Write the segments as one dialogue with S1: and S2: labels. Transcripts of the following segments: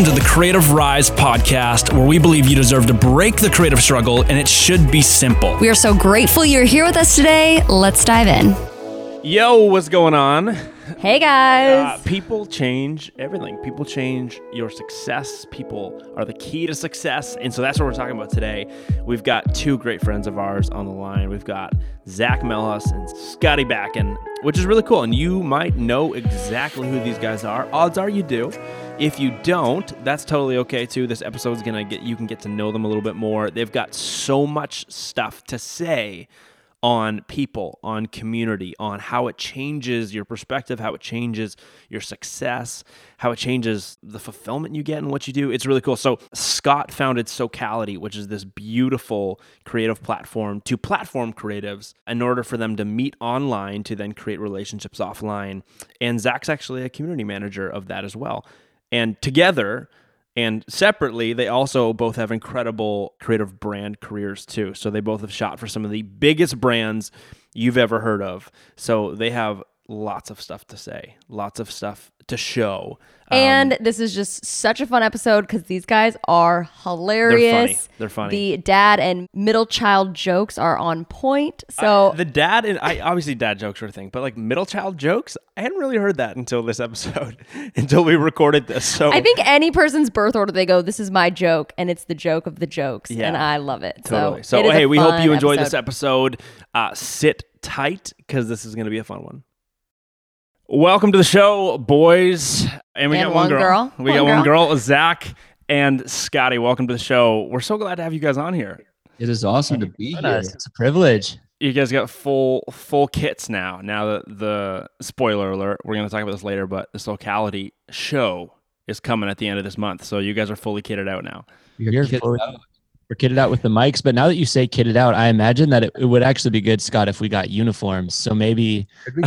S1: Welcome to the Creative Rise podcast, where we believe you deserve to break the creative struggle and it should be simple.
S2: We are so grateful you're here with us today. Let's dive in.
S1: Yo, what's going on?
S2: Hey guys.
S1: Uh, people change everything. People change your success. People are the key to success. And so that's what we're talking about today. We've got two great friends of ours on the line. We've got Zach Melhus and Scotty Bakken, which is really cool. And you might know exactly who these guys are. Odds are you do. If you don't, that's totally okay too. This episode is gonna get you can get to know them a little bit more. They've got so much stuff to say on people, on community, on how it changes your perspective, how it changes your success, how it changes the fulfillment you get in what you do. It's really cool. So, Scott founded Socality, which is this beautiful creative platform to platform creatives in order for them to meet online to then create relationships offline. And Zach's actually a community manager of that as well. And together, and separately, they also both have incredible creative brand careers too. So they both have shot for some of the biggest brands you've ever heard of. So they have lots of stuff to say, lots of stuff to show.
S2: And um, this is just such a fun episode because these guys are hilarious.
S1: They're funny. They're funny.
S2: The dad and middle child jokes are on point. So
S1: uh, the dad and I obviously dad jokes are a thing, but like middle child jokes, I hadn't really heard that until this episode, until we recorded this. So
S2: I think any person's birth order, they go, "This is my joke," and it's the joke of the jokes, yeah, and I love it.
S1: Totally. So, so hey, we hope you enjoyed this episode. Uh, sit tight because this is going to be a fun one. Welcome to the show, boys. And we
S2: and
S1: got one,
S2: girl.
S1: girl. We
S2: one
S1: got
S2: girl.
S1: one girl, Zach and Scotty. Welcome to the show. We're so glad to have you guys on here.
S3: It is awesome to be here. It's a privilege.
S1: You guys got full full kits now. Now that the spoiler alert, we're gonna talk about this later, but the Socality show is coming at the end of this month. So you guys are fully kitted out now.
S3: You're fully, we're kitted out with the mics, but now that you say kitted out, I imagine that it, it would actually be good, Scott, if we got uniforms. So maybe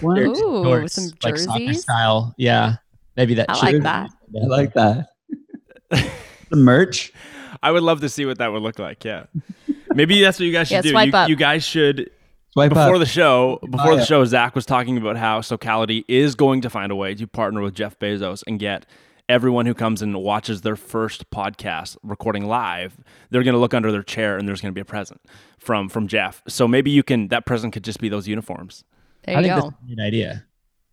S2: Ooh, shorts, some
S3: like soccer style. Yeah, maybe that.
S2: I like that.
S4: I like that. the merch.
S1: I would love to see what that would look like. Yeah, maybe that's what you guys should
S2: yeah,
S1: do. You, you, guys should.
S4: Swipe
S1: before
S4: up.
S1: the show, before oh, the show, Zach was talking about how Socality is going to find a way to partner with Jeff Bezos and get everyone who comes and watches their first podcast recording live, they're going to look under their chair and there's going to be a present from from Jeff. So maybe you can that present could just be those uniforms.
S2: There you
S3: I think
S2: go.
S3: that's a good idea.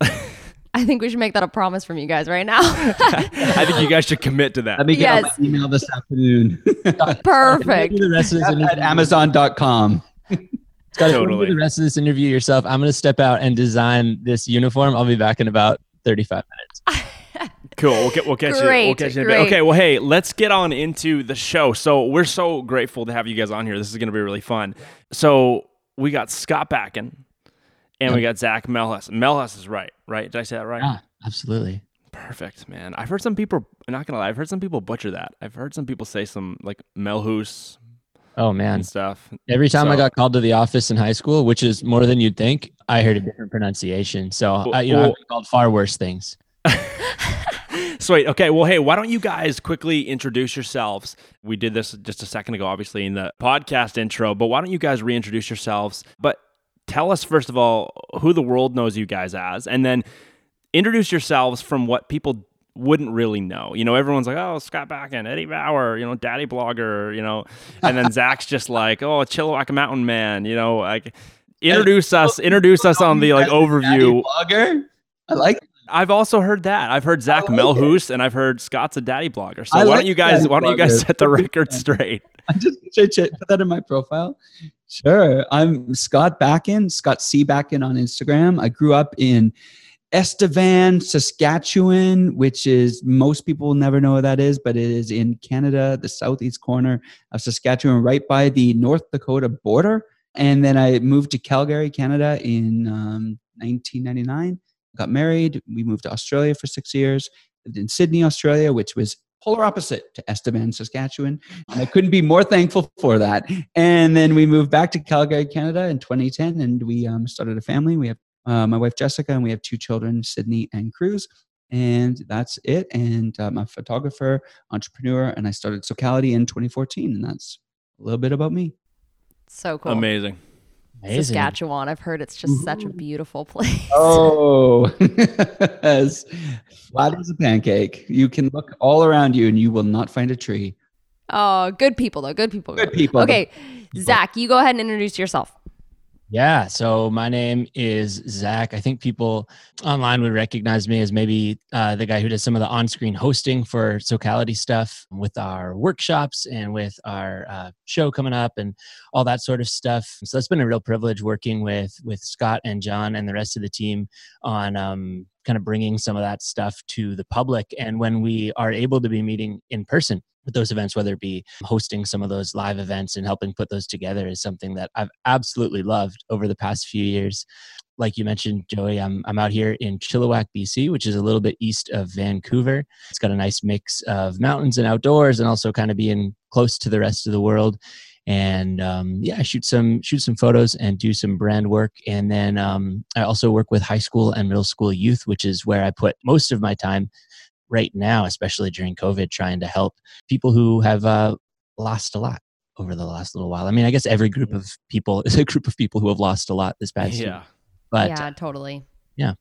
S2: I think we should make that a promise from you guys right now.
S1: I think you guys should commit to that.
S4: Let me get yes. my email this afternoon.
S2: Perfect.
S3: the rest of this
S4: at Amazon.com.
S3: Scott, totally. the rest of this interview yourself. I'm going to step out and design this uniform. I'll be back in about 35 minutes.
S1: Cool. We'll get we'll catch
S2: great,
S1: you. We'll catch you in a
S2: bit.
S1: Okay. Well, hey, let's get on into the show. So we're so grateful to have you guys on here. This is going to be really fun. So we got Scott Bakken, and we got Zach Melhus. Melhus is right, right? Did I say that right?
S3: Yeah, absolutely.
S1: Perfect, man. I've heard some people. I'm not gonna lie. I've heard some people butcher that. I've heard some people say some like Melhus.
S3: Oh man,
S1: and stuff.
S3: Every time so, I got called to the office in high school, which is more than you'd think, I heard a different pronunciation. So well, I, you know, well, I've been called far worse things.
S1: Sweet. Okay. Well, hey, why don't you guys quickly introduce yourselves? We did this just a second ago, obviously, in the podcast intro, but why don't you guys reintroduce yourselves? But tell us, first of all, who the world knows you guys as, and then introduce yourselves from what people wouldn't really know. You know, everyone's like, oh, Scott Bakken, Eddie Bauer, you know, daddy blogger, you know, and then Zach's just like, oh, Chilliwack Mountain Man, you know, like introduce oh, us, introduce oh, us on the like overview.
S4: Blogger? I like
S1: I've also heard that. I've heard Zach like Melhus and I've heard Scott's a daddy blogger. So I why like don't you guys why don't you guys set the record straight?
S4: I just should, should put that in my profile. Sure. I'm Scott Bakken, Scott C Bakken on Instagram. I grew up in Estevan, Saskatchewan, which is most people will never know what that is, but it is in Canada, the southeast corner of Saskatchewan, right by the North Dakota border. And then I moved to Calgary, Canada in um, 1999 got married. We moved to Australia for six years, lived in Sydney, Australia, which was polar opposite to Estevan, Saskatchewan. And I couldn't be more thankful for that. And then we moved back to Calgary, Canada in 2010, and we um, started a family. We have uh, my wife Jessica, and we have two children, Sydney and Cruz. And that's it. And I'm a photographer, entrepreneur, and I started Socality in 2014. And that's a little bit about me.
S2: So cool.
S1: Amazing.
S3: Amazing.
S2: Saskatchewan. I've heard it's just such a mm-hmm. beautiful place.
S4: Oh, as flat as a pancake. You can look all around you and you will not find a tree.
S2: Oh, good people though. Good people.
S4: Good people.
S2: Okay, Zach, you go ahead and introduce yourself.
S3: Yeah. So my name is Zach. I think people online would recognize me as maybe uh, the guy who does some of the on screen hosting for Socality stuff with our workshops and with our uh, show coming up and all that sort of stuff. So it's been a real privilege working with with Scott and John and the rest of the team on um, kind of bringing some of that stuff to the public. And when we are able to be meeting in person, with those events, whether it be hosting some of those live events and helping put those together, is something that I've absolutely loved over the past few years. Like you mentioned, Joey, I'm, I'm out here in Chilliwack, BC, which is a little bit east of Vancouver. It's got a nice mix of mountains and outdoors, and also kind of being close to the rest of the world and um, yeah, I shoot some shoot some photos and do some brand work. And then um, I also work with high school and middle school youth, which is where I put most of my time right now, especially during COVID, trying to help people who have uh, lost a lot over the last little while. I mean, I guess every group of people is a group of people who have lost a lot this past year.
S1: Yeah.
S3: But
S2: yeah, totally. Yeah.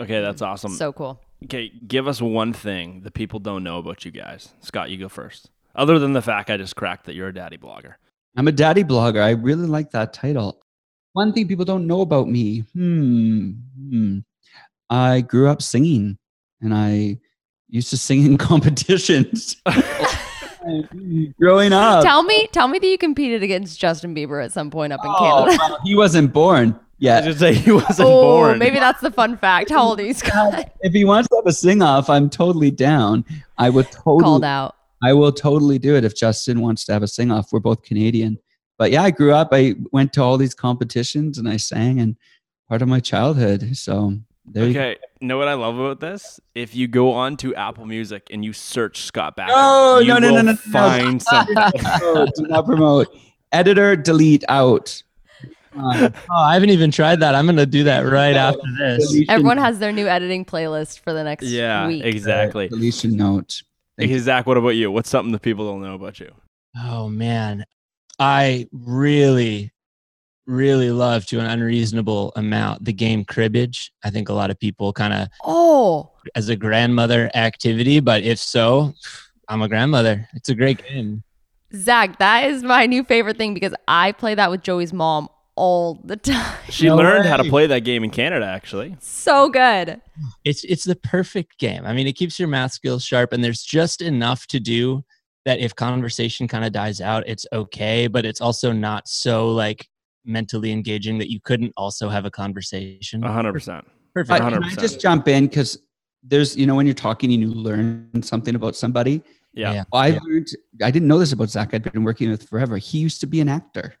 S1: Okay, that's awesome.
S2: So cool.
S1: okay, give us one thing that people don't know about you guys. Scott, you go first. Other than the fact I just cracked that you're a daddy blogger.
S4: I'm a daddy blogger. I really like that title. One thing people don't know about me. Hmm. hmm. I grew up singing and I used to sing in competitions. Growing up.
S2: tell me, tell me that you competed against Justin Bieber at some point up in
S4: Oh,
S2: Canada.
S4: well, he wasn't born
S1: I
S4: yet.
S1: just say he wasn't
S2: Oh,
S1: born.
S2: maybe that's the fun fact. How old are you, Scott?
S4: If he wants to have a sing off, I'm totally down. I would totally Called
S2: out.
S4: I will totally do it if Justin wants to have a sing off. We're both Canadian. But yeah, I grew up. I went to all these competitions and I sang and part of my childhood. So there you go.
S1: Okay, know what I love about this? If you go on to Apple Music and you search Scott Bakken,
S4: No,
S1: you
S4: no, no,
S1: will
S4: no, no, no.
S1: find something.
S4: Oh, do not promote. Editor, delete out. Uh,
S3: oh, I haven't even tried that. I'm going to do that right after this.
S4: deletion-
S2: Everyone has their new editing playlist for the next
S1: yeah,
S2: week.
S1: exactly.
S4: Deletion note. Thank
S1: Okay,
S4: you.
S1: Zach, what about you? What's something that people don't know about you?
S3: Oh man, I really, really love to an unreasonable amount the game cribbage. I think a lot of people kind of
S2: Oh,
S3: as a grandmother activity, but if so, I'm a grandmother. It's a great game.
S2: Zach, that is my new favorite thing because I play that with Joey's mom all the time.
S1: She
S3: No
S1: learned how to play that game in Canada, actually.
S2: so good.
S3: It's it's the perfect game. I mean, it keeps your math skills sharp, and there's just enough to do that if conversation kind of dies out, it's okay. But it's also not so like mentally engaging that you couldn't also have a conversation.
S1: A 100%.
S3: Perfect.
S4: Uh, can I just jump in? Because there's, you know, when you're talking and you learn something about somebody.
S1: Yeah.
S3: Yeah.
S4: I
S3: Yeah.
S4: learned, I didn't know this about Zach. I'd been working with forever. He used to be an actor.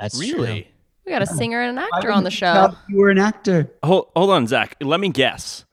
S3: That's true.
S1: Really?
S2: We got a singer and an actor on the show.
S4: You were an actor.
S1: Hold, hold on, Zach. Let me guess.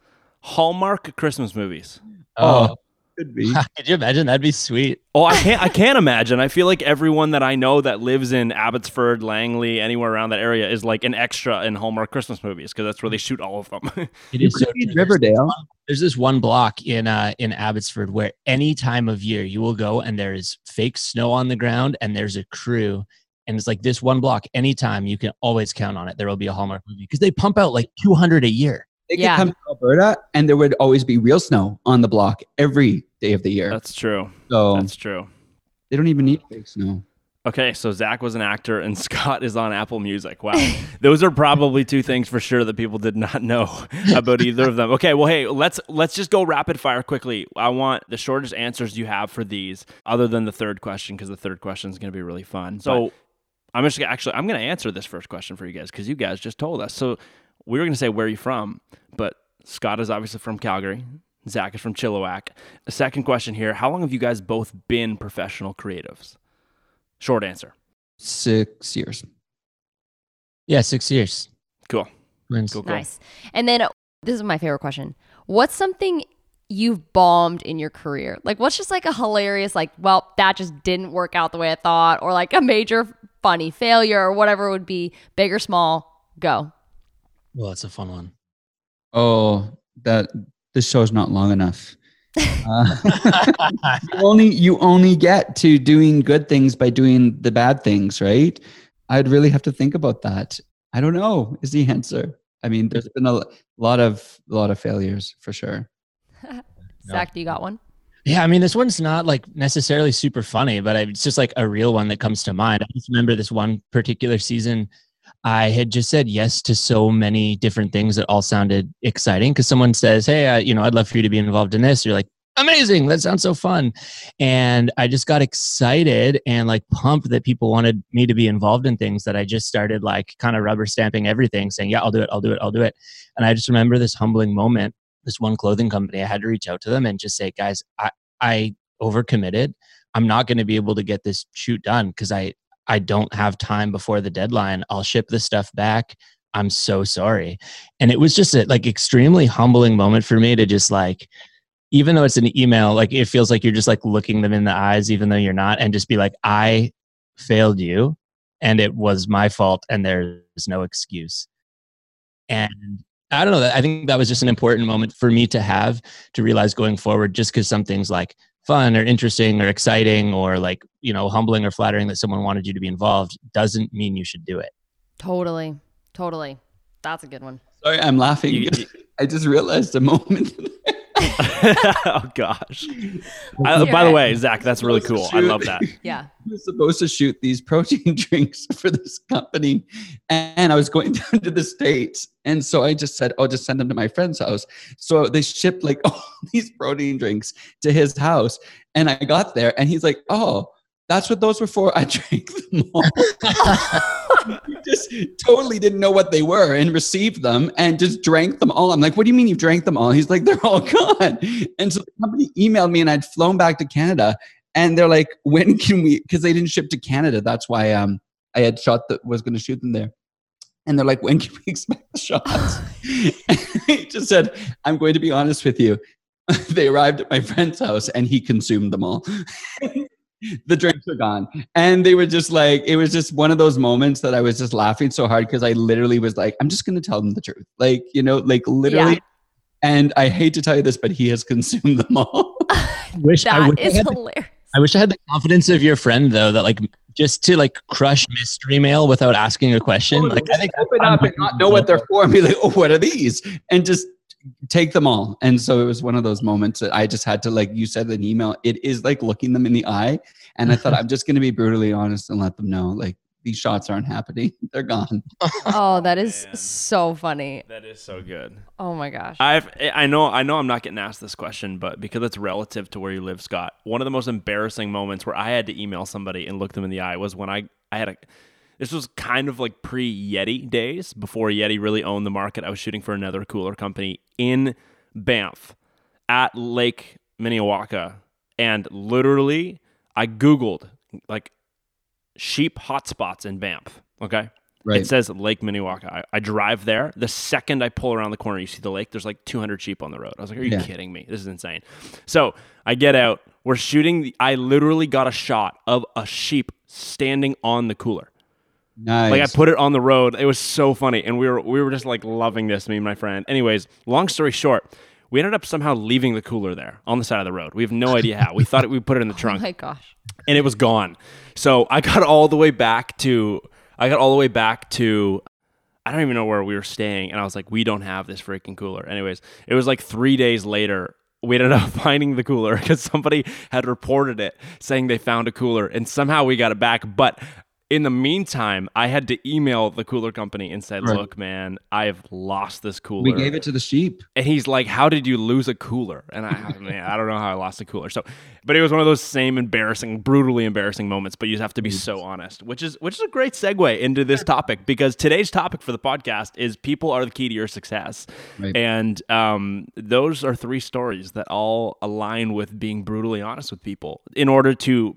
S1: Hallmark Christmas movies.
S3: Oh,
S4: could be.
S3: could you imagine? That'd be sweet.
S1: Oh, I can't. I can't imagine. I feel like everyone that I know that lives in Abbotsford, Langley, anywhere around that area is like an extra in Hallmark Christmas movies because that's where they shoot all of them.
S3: It
S4: You
S3: is so
S4: could be in
S3: true. There's-
S4: Riverdale.
S3: There's this one block in uh in Abbotsford where any time of year you will go and there is fake snow on the ground and there's a crew and it's like this one block anytime you can always count on it there will be a Hallmark movie because they pump out like 200 a year.
S4: They could come to Alberta and there would always be real snow on the block every day of the year.
S1: that's true.
S4: so
S1: That's true.
S4: they don't even need fake snow.
S1: Okay, so Zach was an actor and Scott is on Apple Music. Wow. Those are probably two things for sure that people did not know about either of them. Okay, well hey, let's let's just go rapid fire quickly. I want the shortest answers you have for these other than the third question because the third question is going to be really fun. So I'm just actually I'm going to answer this first question for you guys cuz you guys just told us. So we were going to say where are you from, but Scott is obviously from Calgary. Zach is from Chilliwack. The second question here, how long have you guys both been professional creatives? Short answer.
S4: Six years.
S3: Yeah, 6 years.
S1: Cool.
S3: Twins.
S1: Cool, cool.
S2: Nice. And then this is my favorite question. What's something you've bombed in your career? Like what's just like a hilarious like, well, that just didn't work out the way I thought or like a major funny failure or whatever it would be, big or small, go.
S3: Well, that's a fun one.
S4: Oh, that this show's not long enough. Uh, you only you only get to doing good things by doing the bad things, right? I'd really have to think about that. I don't know. Is the answer? I mean, there's been a lot of a lot of failures for sure.
S2: Zach, do you got one?
S3: Yeah, I mean, this one's not like necessarily super funny, but it's just like a real one that comes to mind. I just remember this one particular season. I had just said yes to so many different things that all sounded exciting because someone says, Hey, uh, you know, I'd love for you to be involved in this. You're like, amazing. That sounds so fun. And I just got excited and like pumped that people wanted me to be involved in things that I just started like kind of rubber stamping everything, saying, Yeah, I'll do it, I'll do it, I'll do it. And I just remember this humbling moment this one clothing company, I had to reach out to them and just say, guys, I, I overcommitted. I'm not going to be able to get this shoot done because I, I don't have time before the deadline. I'll ship the stuff back. I'm so sorry. And it was just a like extremely humbling moment for me to just like, even though it's an email, like it feels like you're just like looking them in the eyes, even though you're not, and just be like, I failed you and it was my fault and there's no excuse. And I don't know. I think that was just an important moment for me to have to realize going forward, just because something's like fun or interesting or exciting or like, you know, humbling or flattering that someone wanted you to be involved doesn't mean you should do it.
S2: Totally. Totally. That's a good one.
S4: Sorry, I'm laughing.
S1: You-
S4: I just realized a moment.
S1: oh gosh. I, by the way, Zach, that's really cool. I love that.
S2: Yeah.
S4: I was supposed to shoot these protein drinks for this company, and I was going down to the states, and so I just said, "Oh, just send them to my friend's house." So they shipped like all these protein drinks to his house, and I got there, and he's like, "Oh." That's what those were for. I drank them all. Just totally didn't know what they were and received them and just drank them all. I'm like, what do you mean you drank them all? He's like, they're all gone. And so the company emailed me and I'd flown back to Canada and they're like, when can we? Because they didn't ship to Canada. That's why um I had shot that was going to shoot them there. And they're like, when can we expect the shots? he just said, I'm going to be honest with you. they arrived at my friend's house and he consumed them all. the drinks were gone. And they were just like, it was just one of those moments that I was just laughing so hard because I literally was like, I'm just going to tell them the truth. Like, you know, like literally.
S2: Yeah.
S4: And I hate to tell you this, but he has consumed them all.
S3: Wish I
S2: That
S3: wish I
S2: is
S3: had the. I wish I had the confidence of your friend though, that like just to like crush mystery mail without asking a question. Oh, like I think
S4: open up and not know what they're for and be like, oh, what are these? And just take them all. And so it was one of those moments that I just had to, like you said an email, it is like looking them in the eye. And I thought, I'm just going to be brutally honest and let them know, like, these shots aren't happening. They're gone.
S2: Oh, that is
S1: man.
S2: so funny.
S1: That is so good.
S2: Oh my gosh.
S1: I've I know I know I'm not getting asked this question, but because it's relative to where you live, Scott, one of the most embarrassing moments where I had to email somebody and look them in the eye was when I I had a this was kind of like pre Yeti days before Yeti really owned the market. I was shooting for another cooler company in Banff at Lake Minnewanka, and literally I googled like sheep hotspots in Banff. Okay.
S4: Right.
S1: It says Lake Minnewanka. I, I drive there. The second I pull around the corner, you see the lake. There's like 200 sheep on the road. I was like, "Are you
S4: Yeah.
S1: kidding me? This is insane." So I get out. We're shooting. The, I literally got a shot of a sheep standing on the cooler.
S4: Nice.
S1: Like I put it on the road. It was so funny, and we were we were just like loving this. Me and my friend. Anyways, long story short, we ended up somehow leaving the cooler there on the side of the road. We have no idea how. We thought it, we put it in the
S2: oh
S1: trunk.
S2: oh my gosh.
S1: and it was gone. So I got all the way back to I got all the way back to I don't even know where we were staying, and I was like, we don't have this freaking cooler. Anyways, it was like three days later. We ended up finding the cooler because somebody had reported it saying they found a cooler, and somehow we got it back. But in the meantime, I had to email the cooler company and said,
S4: Right.
S1: "Look, man, I've lost this cooler."
S4: we gave it to the sheep.
S1: And he's like, "How did you lose a cooler?" And I, man, I don't know how I lost a cooler. So, but it was one of those same embarrassing, brutally embarrassing moments. But you have to be so honest, which is which is a great segue into this topic because today's topic for the podcast is people are the key to your success,
S4: Right.
S1: and um, those are three stories that all align with being brutally honest with people in order to.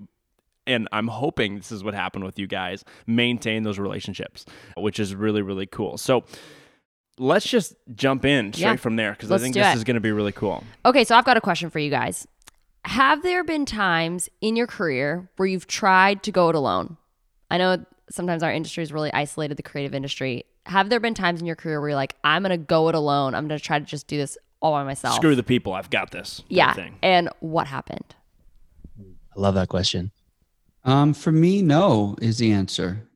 S1: And I'm hoping this is what happened with you guys. Maintain those relationships, which is really, really cool. So, let's just jump in straight
S2: Yeah.
S1: from there because I think this
S2: it.
S1: is going to be really cool.
S2: Okay, so I've got a question for you guys. Have there been times in your career where you've tried to go it alone? I know sometimes our industry is really isolated, the creative industry. Have there been times in your career where you're like, I'm going to go it alone? I'm going to try to just do this all by myself?
S1: Screw the people. I've got this.
S2: Yeah.
S1: Thing.
S2: And what happened?
S3: I love that question.
S4: Um, for me, no is the answer.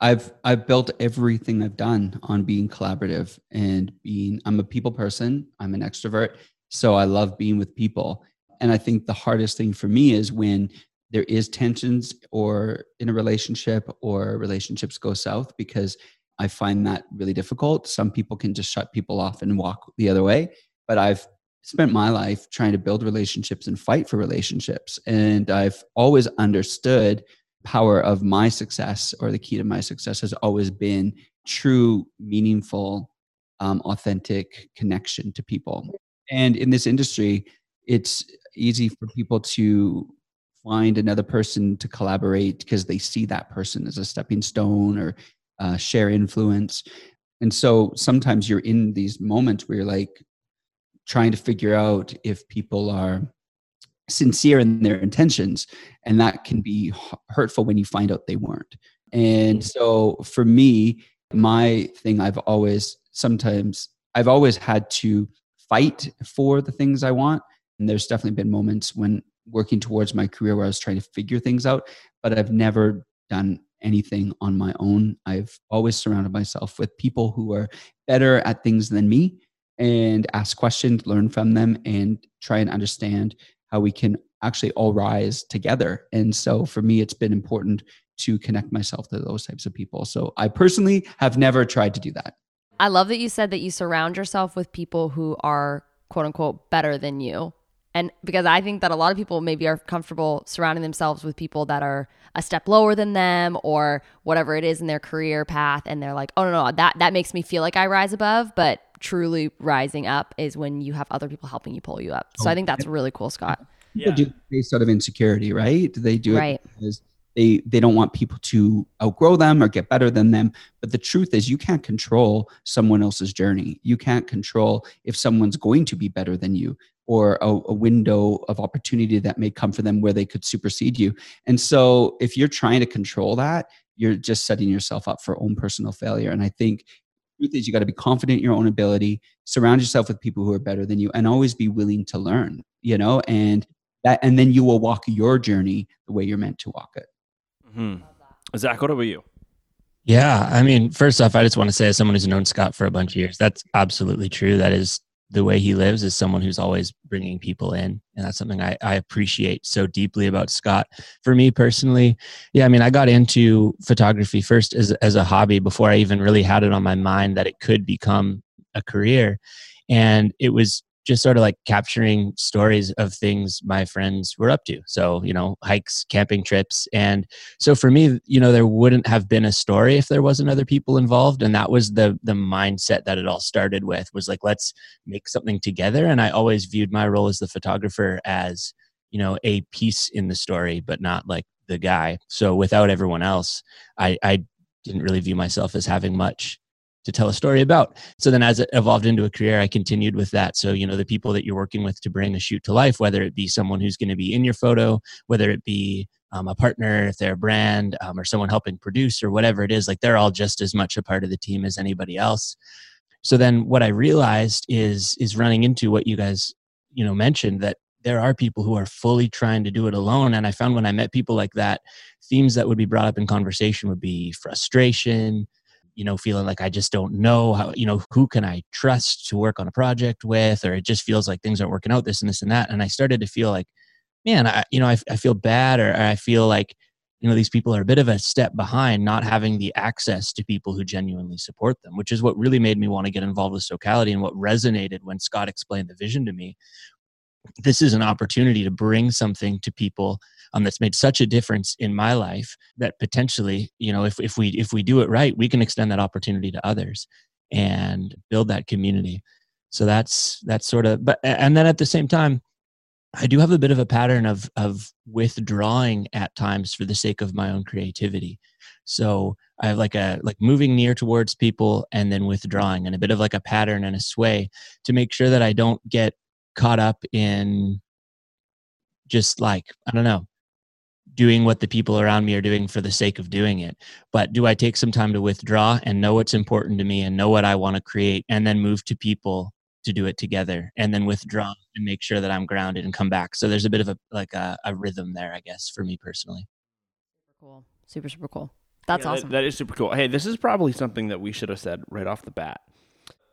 S4: I've I've built everything I've done on being collaborative and being I'm a people person, I'm an extrovert, so I love being with people. And I think the hardest thing for me is when there is tensions or in a relationship or relationships go south because I find that really difficult. Some people can just shut people off and walk the other way, but I've spent my life trying to build relationships and fight for relationships and I've always understood power of my success or the key to my success has always been true meaningful um, authentic connection to people and in this industry it's easy for people to find another person to collaborate because they see that person as a stepping stone or uh, share influence. And so sometimes you're in these moments where you're like trying to figure out if people are sincere in their intentions. And that can be hurtful when you find out they weren't. And so for me, my thing, I've always sometimes, I've always had to fight for the things I want. And there's definitely been moments when working towards my career where I was trying to figure things out, but I've never done anything on my own. I've always surrounded myself with people who are better at things than me and ask questions, learn from them, and try and understand how we can actually all rise together. And so for me, it's been important to connect myself to those types of people. So I personally have never tried to do that.
S2: I love that you said that you surround yourself with people who are quote unquote better than you. And because I think that a lot of people maybe are comfortable surrounding themselves with people that are a step lower than them or whatever it is in their career path and they're like, "Oh no, no, that that makes me feel like I rise above." But truly rising up is when you have other people helping you pull you up. So oh, I think that's really cool, Scott.
S4: People yeah. do based out of insecurity, right? They do it right. because they they don't want people to outgrow them or get better than them but the truth is you can't control someone else's journey you can't control if someone's going to be better than you or a, a, window of opportunity that may come for them where they could supersede you. And so if you're trying to control that, you're just setting yourself up for own personal failure. And I think the truth is you got to be confident in your own ability, surround yourself with people who are better than you, and always be willing to learn, you know, and that and then you will walk your journey the way you're meant to walk it.
S1: Mm-hmm. Zach, what about you?
S3: Yeah, I mean, first off, I just want to say, as someone who's known Scott for a bunch of years, that's absolutely true. That is the way he lives is someone who's always bringing people in and that's something I, I, appreciate so deeply about scott. For me personally yeah i mean i got into photography first as, as a hobby before i even really had it on my mind that it could become a career. And it was just sort of like capturing stories of things my friends were up to. So, you know, hikes, camping trips. And so for me, you know, there wouldn't have been a story if there wasn't other people involved. And that was the the mindset that it all started with was like, let's make something together. And I always viewed my role as the photographer as, you know, a piece in the story, but not like the guy. So without everyone else, I, I didn't really view myself as having much to tell a story about. So then as it evolved into a career, I continued with that. So, you know, the people that you're working with to bring a shoot to life, whether it be someone who's going to be in your photo, whether it be um, a partner, if they're a brand, um, or someone helping produce or whatever it is, like they're all just as much a part of the team as anybody else. So then what I realized is is running into what you guys, you know, mentioned that there are people who are fully trying to do it alone. And I found when I met people like that, themes that would be brought up in conversation would be frustration, you know feeling like i just don't know how you know who can i trust to work on a project with or it just feels like things aren't working out this and this and that. And i started to feel like man i you know i, I feel bad or, or i feel like you know these people are a bit of a step behind not having the access to people who genuinely support them which is what really made me want to get involved with socality and what resonated when scott explained the vision to me this is an opportunity to bring something to people um, that's made such a difference in my life that potentially you know if, if we if we do it right we can extend that opportunity to others and build that community. So that's that's sort of but and then at the same time i do have a bit of a pattern of of withdrawing at times for the sake of my own creativity. So i have like a like moving near towards people and then withdrawing and a bit of like a pattern and a sway to make sure that i don't get caught up in just like i don't know doing what the people around me are doing for the sake of doing it but do i take some time to withdraw and know what's important to me and know what i want to create and then move to people to do it together and then withdraw and make sure that i'm grounded and come back so there's a bit of a like a, a rhythm there i guess for me personally
S2: super cool super super cool That's
S1: Yeah, that-
S2: awesome.
S1: that is super cool. Hey, this is probably something that we should have said right off the bat.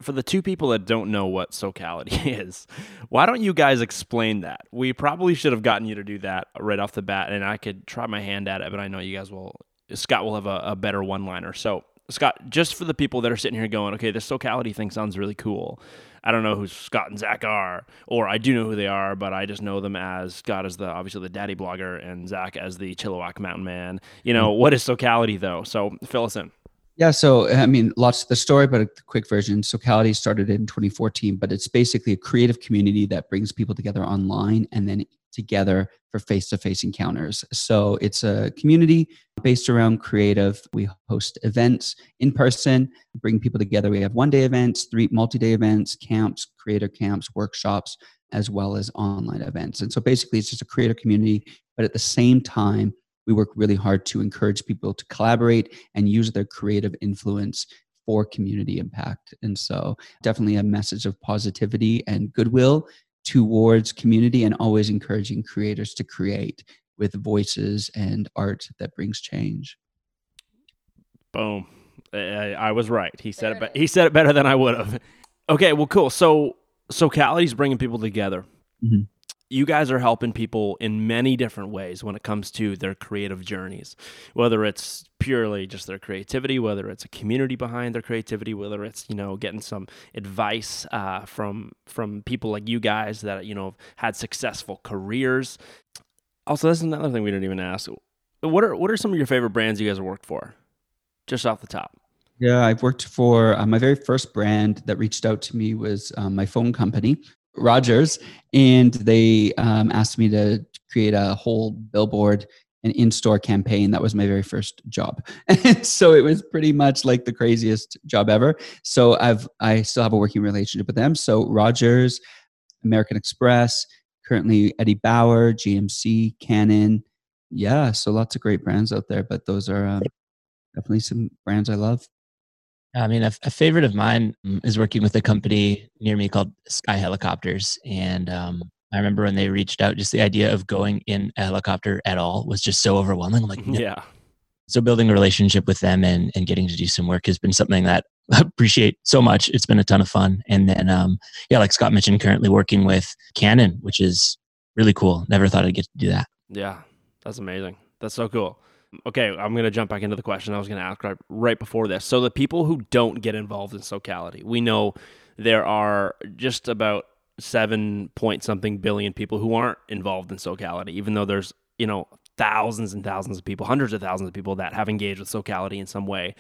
S1: For the two people that don't know what Socality is, why don't you guys explain that? We probably should have gotten you to do that right off the bat, and I could try my hand at it, but I know you guys will. Scott will have a, a better one liner. So, Scott, just for the people that are sitting here going, okay, this Socality thing sounds really cool. I don't know who Scott and Zach are, or I do know who they are, but I just know them as Scott as the obviously the daddy blogger and Zach as the Chilliwack Mountain Man. You know, mm-hmm. what is Socality though? So fill us in.
S4: Yeah, so I mean, lots of the story, but a quick version. Socality started in 2014, but it's basically a creative community that brings people together online and then together for face-to-face encounters. So it's a community based around creative. We host events in person, bring people together. We have one-day events, three multi-day events, camps, creator camps, workshops, as well as online events. And so basically, it's just a creator community, but at the same time, we work really hard to encourage people to collaborate and use their creative influence for community impact. And so, definitely a message of positivity and goodwill towards community and always encouraging creators to create with voices and art that brings change.
S1: Boom. I, I was right. He said it.
S2: There
S1: Be- he said it better than I would have. Okay. Well, cool. So Socality's bringing people together.
S4: Mhm.
S1: You guys are helping people in many different ways when it comes to their creative journeys, whether it's purely just their creativity, whether it's a community behind their creativity, whether it's you know getting some advice uh, from from people like you guys that you know have had successful careers. Also, this is another thing we didn't even ask. What are what are some of your favorite brands you guys have worked for? Just off the top.
S4: Yeah, I've worked for uh, my very first brand that reached out to me was um, my phone company, Rogers, and they um, asked me to create a whole billboard and in-store campaign. That was my very first job, and so it was pretty much like the craziest job ever. So I've I still have a working relationship with them. So Rogers, American Express, currently Eddie Bauer, GMC, Canon. Yeah, so lots of great brands out there, but those are um, definitely some brands I love.
S3: I mean, a, a favorite of mine mm, is working with a company near me called Sky Helicopters. And um, I remember when they reached out, just the idea of going in a helicopter at all was just so overwhelming. I'm like, no.
S1: Yeah.
S3: So building a relationship with them and, and getting to do some work has been something that I appreciate so much. It's been a ton of fun. And then, um, yeah, like Scott mentioned, currently working with Canon, which is really cool. Never thought I'd get to do that.
S1: Yeah, that's amazing. That's so cool. Okay, I'm going to jump back into the question I was going to ask right, right before this. So, the people who don't get involved in Socality, we know there are just about seven point something billion people who aren't involved in Socality, even though there's, you know, thousands and thousands of people, hundreds of thousands of people that have engaged with Socality in some way.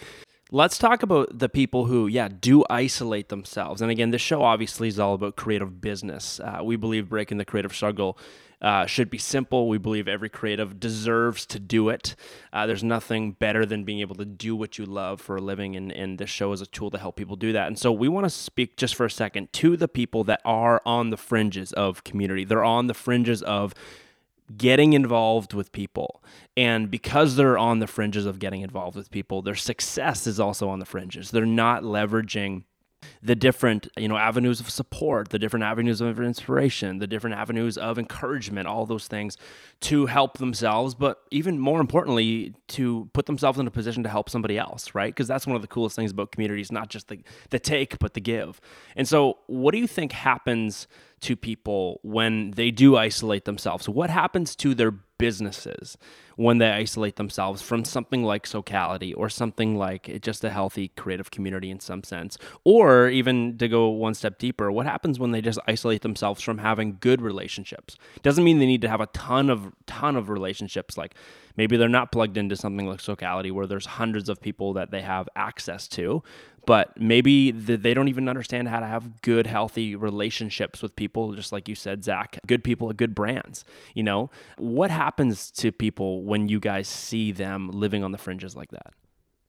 S1: Let's talk about the people who, yeah, do isolate themselves. And again, this show obviously is all about creative business. Uh, we believe breaking the creative struggle uh, should be simple. We believe every creative deserves to do it. Uh, there's nothing better than being able to do what you love for a living, and, and this show is a tool to help people do that. And so we want to speak just for a second to the people that are on the fringes of community. They're on the fringes of getting involved with people. And because they're on the fringes of getting involved with people, their success is also on the fringes. They're not leveraging the different you know avenues of support the different avenues of inspiration the different avenues of encouragement all those things to help themselves but even more importantly to put themselves in a position to help somebody else right? Because that's one of the coolest things about communities not just the, the take but the give. And so what do you think happens to people when they do isolate themselves what happens to their businesses when they isolate themselves from something like Socality or something like just a healthy creative community in some sense. Or even to go one step deeper, what happens when they just isolate themselves from having good relationships? Doesn't mean they need to have a ton of ton of relationships like maybe they're not plugged into something like Socality where there's hundreds of people that they have access to, but maybe the, they don't even understand how to have good, healthy relationships with people, just like you said, Zach. Good people, are good brands. You know, what happens to people when you guys see them living on the fringes like that?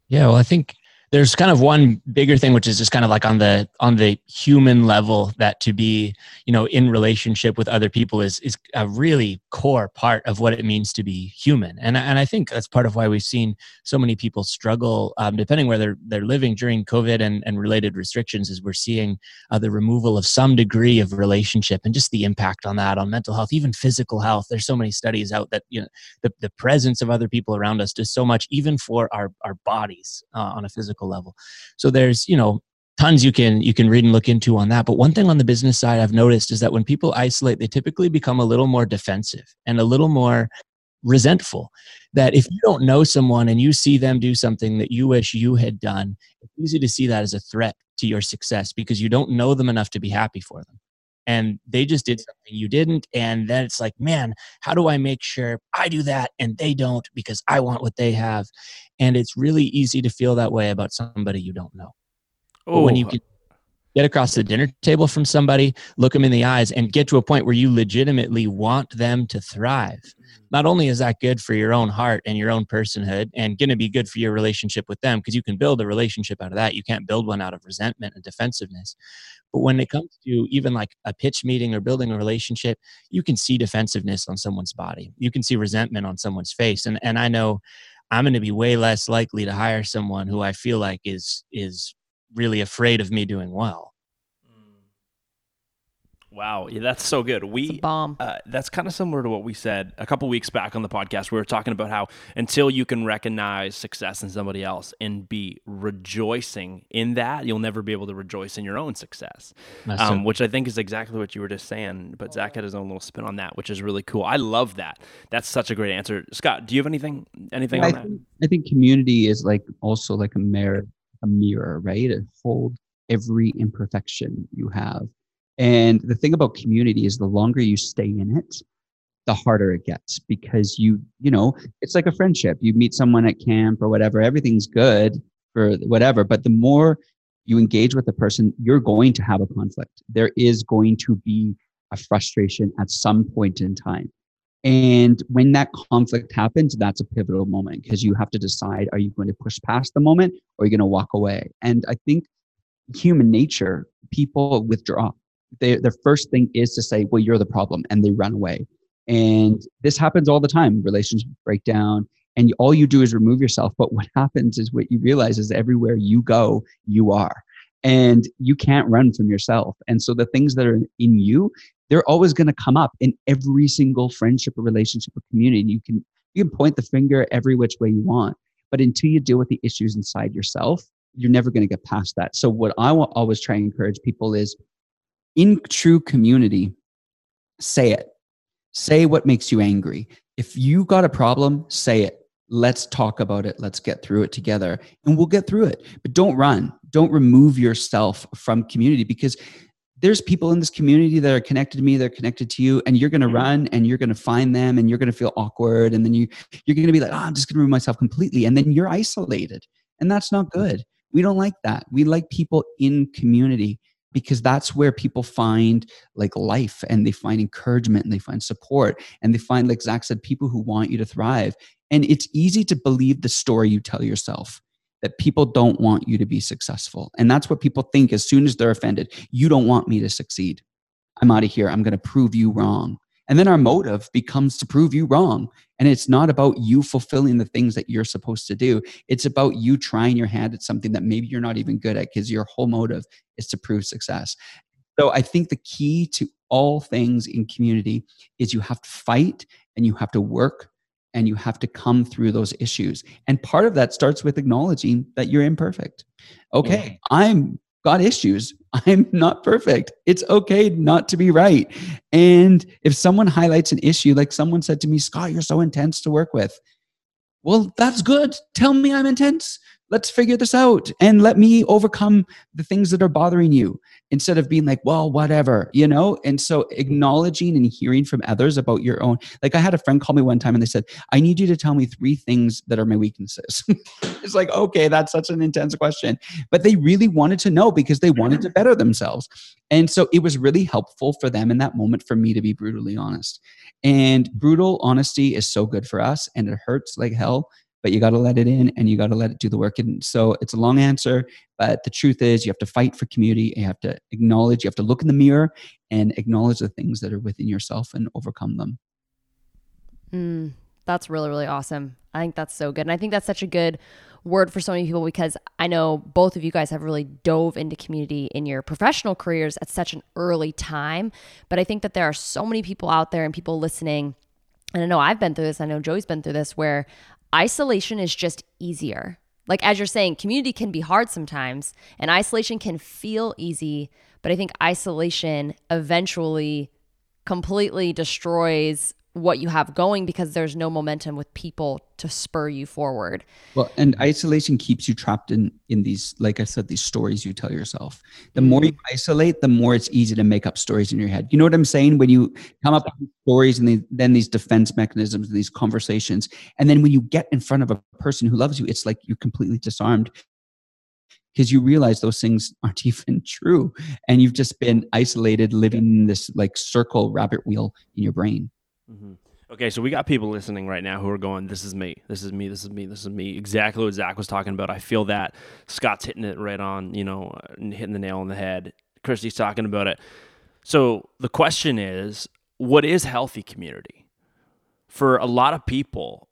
S3: Yeah, well, I think there's kind of one bigger thing which is just kind of like on the on the human level that to be you know in relationship with other people is is a really core part of what it means to be human. And and i think that's part of why we've seen so many people struggle um, depending where they're they're living during covid and and related restrictions is we're seeing uh, the removal of some degree of relationship and just the impact on that on mental health even physical health. There's so many studies out that you know the, the presence of other people around us does so much even for our our bodies uh, on a physical level. So there's you know tons you can you can read and look into on that. But one thing on the business side i've noticed is that when people isolate they typically become a little more defensive and a little more resentful. That if you don't know someone and you see them do something that you wish you had done it's easy to see that as a threat to your success because you don't know them enough to be happy for them and they just did mm-hmm. something you didn't and then it's like man how do i make sure i do that and they don't because i want what they have? And it's really easy to feel that way about somebody you don't know. But when you can get across the dinner table from somebody look them in the eyes and get to a point where you legitimately want them to thrive. Not only is that good for your own heart and your own personhood and going to be good for your relationship with them because you can build a relationship out of that. You can't build one out of resentment and defensiveness. But when it comes to even like a pitch meeting or building a relationship you can see defensiveness on someone's body. You can see resentment on someone's face. And and i know i'm going to be way less likely to hire someone who i feel like is is really afraid of me doing well
S1: Wow, yeah, that's so good.
S2: It's a
S1: We
S2: bomb.
S1: uh, that's kind of similar to what we said a couple weeks back on the podcast. We were talking about how until you can recognize success in somebody else and be rejoicing in that, you'll never be able to rejoice in your own success. Um, which I think is exactly what you were just saying. But Zach had his own little spin on that, which is really cool. I love that. That's such a great answer. Scott, do you have anything anything
S4: I
S1: on that?
S4: think, I think community is like also like a mirror, a mirror, right? It hold every imperfection you have. And the thing about community is the longer you stay in it, the harder it gets because you, you know, it's like a friendship. You meet someone at camp or whatever, everything's good for whatever. But the more you engage with the person, you're going to have a conflict. There is going to be a frustration at some point in time. And when that conflict happens, that's a pivotal moment because you have to decide are you going to push past the moment or are you going to walk away? And I think human nature, people withdraw. They, their first thing is to say, well, you're the problem, and they run away. And this happens all the time relationships break down, and all you do is remove yourself. But what happens is what you realize is everywhere you go, you are. And you can't run from yourself. And so the things that are in you, they're always going to come up in every single friendship or relationship or community. You can you can point the finger every which way you want, but until you deal with the issues inside yourself, you're never going to get past that. So what I will always try and encourage people is in true community, say it. Say what makes you angry. If you got a problem, say it. Let's talk about it. Let's get through it together and we'll get through it. But don't run. Don't remove yourself from community because there's people in this community that are connected to me, they're connected to you, and you're gonna mm-hmm. run and you're gonna find them and you're gonna feel awkward. And then you you're gonna be like, oh, I'm just gonna remove myself completely. And then you're isolated. And that's not mm-hmm. good. We don't like that. We like people in community because that's where people find like life and they find encouragement and they find support and they find, like Zach said, people who want you to thrive. And it's easy to believe the story you tell yourself that people don't want you to be successful. And that's what people think as soon as they're offended. You don't want me to succeed. I'm out of here. I'm going to prove you wrong. And then our motive becomes to prove you wrong. And it's not about you fulfilling the things that you're supposed to do. It's about you trying your hand at something that maybe you're not even good at because your whole motive is to prove success. So I think the key to all things in community is you have to fight and you have to work and you have to come through those issues. And part of that starts with acknowledging that you're imperfect. Okay, I'm got issues. I'm not perfect. It's okay not to be right. And if someone highlights an issue, like someone said to me, Scott, you're so intense to work with. Well, that's good. Tell me I'm intense. Let's figure this out and let me overcome the things that are bothering you instead of being like, well, whatever, you know? And so acknowledging and hearing from others about your own. Like I had a friend call me one time and they said, I need you to tell me three things that are my weaknesses. it's like, okay, that's such an intense question. But they really wanted to know because they wanted to better themselves. And so it was really helpful for them in that moment for me to be brutally honest. And brutal honesty is so good for us and it hurts like hell. But you got to let it in and you got to let it do the work. And so it's a long answer, but the truth is you have to fight for community. You have to acknowledge, you have to look in the mirror and acknowledge the things that are within yourself and overcome them.
S2: Mm, that's really, really awesome. I think that's so good. And I think that's such a good word for so many people because I know both of you guys have really dove into community in your professional careers at such an early time. But I think that there are so many people out there and people listening. And I know I've been through this. I know Joey's been through this where isolation is just easier. Like, as you're saying, community can be hard sometimes, and isolation can feel easy. But I think isolation eventually completely destroys what you have going because there's no momentum with people to spur you forward.
S4: Well, and isolation keeps you trapped in in these like I said these stories you tell yourself. The more you mm-hmm. isolate, the more it's easy to make up stories in your head. You know what I'm saying? When you come up with stories and the, then these defense mechanisms and these conversations and then when you get in front of a person who loves you, it's like you're completely disarmed because you realize those things aren't even true and you've just been isolated living in this like circle rabbit wheel in your brain
S1: Mm-hmm. Okay, so we got people listening right now who are going, "This is me. This is me. This is me. This is me." Exactly what Zach was talking about. I feel that Scott's hitting it right on. You know, hitting the nail on the head. Christy's talking about it. So the question is, what is healthy community? For a lot of people,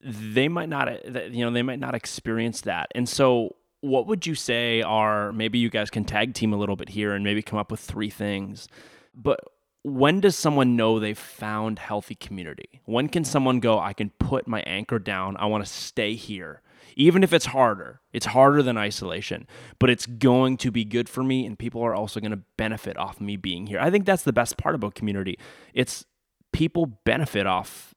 S1: they might not, you know, they might not experience that. And so, what would you say are maybe you guys can tag team a little bit here and maybe come up with three things. But when does someone know they've found healthy community? When can someone go, I can put my anchor down, I want to stay here? Even if it's harder, it's harder than isolation, but it's going to be good for me, and people are also going to benefit off me being here. I think that's the best part about community. It's people benefit off